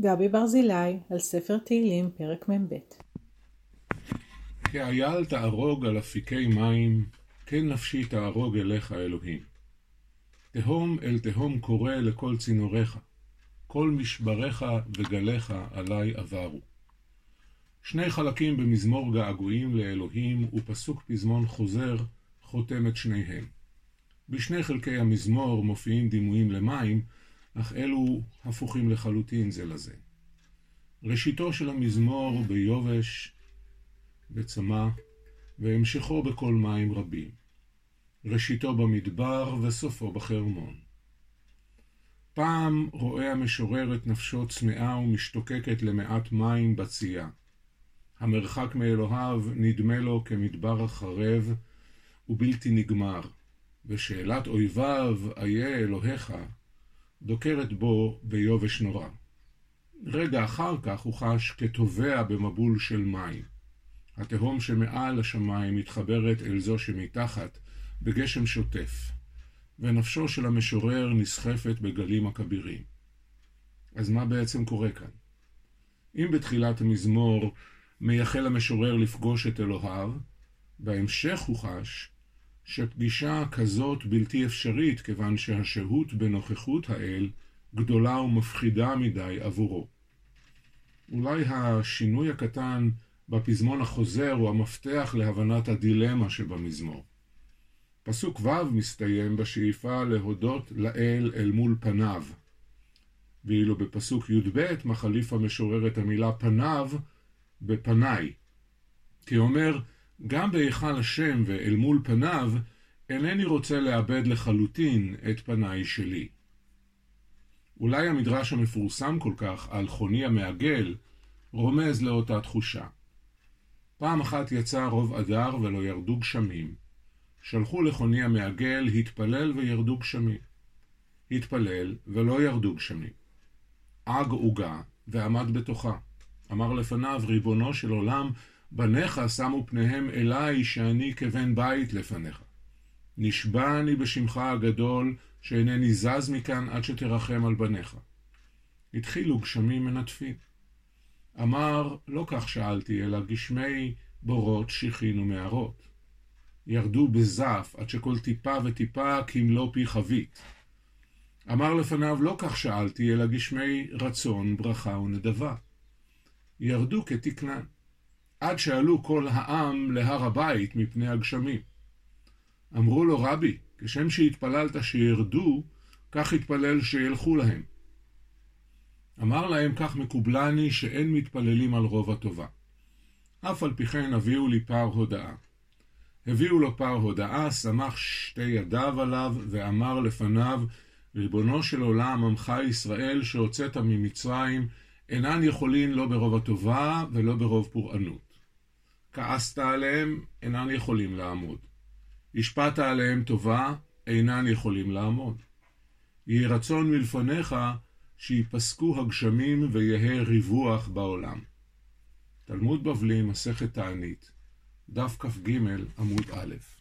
גבי ברזילי, על ספר תהילים, פרק מ"ב. כאייל תערוג על אפיקי מים, כן נפשי תערוג אליך אלוהים. תהום אל תהום קורא לכל צינוריך, כל משבריך וגליך עלי עברו. שני חלקים במזמור געגועים לאלוהים ופסוק פזמון חוזר חותם את שניהם. בשני חלקי המזמור מופיעים דימויים למים, אך אלו הפוכים לחלוטין זה לזה. ראשיתו של המזמור ביובש, בצמא, והמשכו בכל מים רבים. ראשיתו במדבר וסופו בחרמון. פעם רואה המשורר את נפשו צמאה ומשתוקקת למעט מים בצייה. המרחק מאלוהיו נדמה לו כמדבר החרב ובלתי נגמר, ושאלת אויביו, איה אלוהיך, דוקרת בו ביובש נורא. רגע אחר כך הוא חש כטובע במבול של מים. התהום שמעל השמיים מתחברת אל זו שמתחת בגשם שוטף, ונפשו של המשורר נסחפת בגלים הכבירים. אז מה בעצם קורה כאן? אם בתחילת המזמור מייחל המשורר לפגוש את אלוהיו, בהמשך הוא חש שפגישה כזאת בלתי אפשרית, כיוון שהשהות בנוכחות האל גדולה ומפחידה מדי עבורו. אולי השינוי הקטן בפזמון החוזר הוא המפתח להבנת הדילמה שבמזמור. פסוק ו' מסתיים בשאיפה להודות לאל אל מול פניו, ואילו בפסוק י"ב מחליף המשורר את המילה פניו בפניי. כי אומר, גם בהיכל השם ואל מול פניו, אינני רוצה לאבד לחלוטין את פניי שלי. אולי המדרש המפורסם כל כך על חוני המעגל רומז לאותה תחושה. פעם אחת יצא רוב אדר ולא ירדו גשמים. שלחו לחוני המעגל, התפלל וירדו גשמים. התפלל ולא ירדו גשמים. עג עוגה ועמד בתוכה. אמר לפניו, ריבונו של עולם, בניך שמו פניהם אליי שאני כבן בית לפניך. נשבע אני בשמך הגדול, שאינני זז מכאן עד שתרחם על בניך. התחילו גשמים מנטפים. אמר, לא כך שאלתי, אלא גשמי בורות, שיחין ומערות. ירדו בזף עד שכל טיפה וטיפה כמלוא פי חבית. אמר לפניו, לא כך שאלתי, אלא גשמי רצון, ברכה ונדבה. ירדו כתקנן. עד שעלו כל העם להר הבית מפני הגשמים. אמרו לו, רבי, כשם שהתפללת שירדו, כך התפלל שילכו להם. אמר להם, כך מקובלני שאין מתפללים על רוב הטובה. אף על פי כן הביאו לי פר הודאה. הביאו לו פר הודאה, סמך שתי ידיו עליו, ואמר לפניו, ריבונו של עולם, עמך ישראל שהוצאת ממצרים, אינן יכולין לא ברוב הטובה ולא ברוב פורענות. כעסת עליהם, אינן יכולים לעמוד. השפעת עליהם טובה, אינן יכולים לעמוד. יהי רצון מלפניך שיפסקו הגשמים ויהא ריווח בעולם. תלמוד בבלי, מסכת תענית, דף כ"ג עמוד א'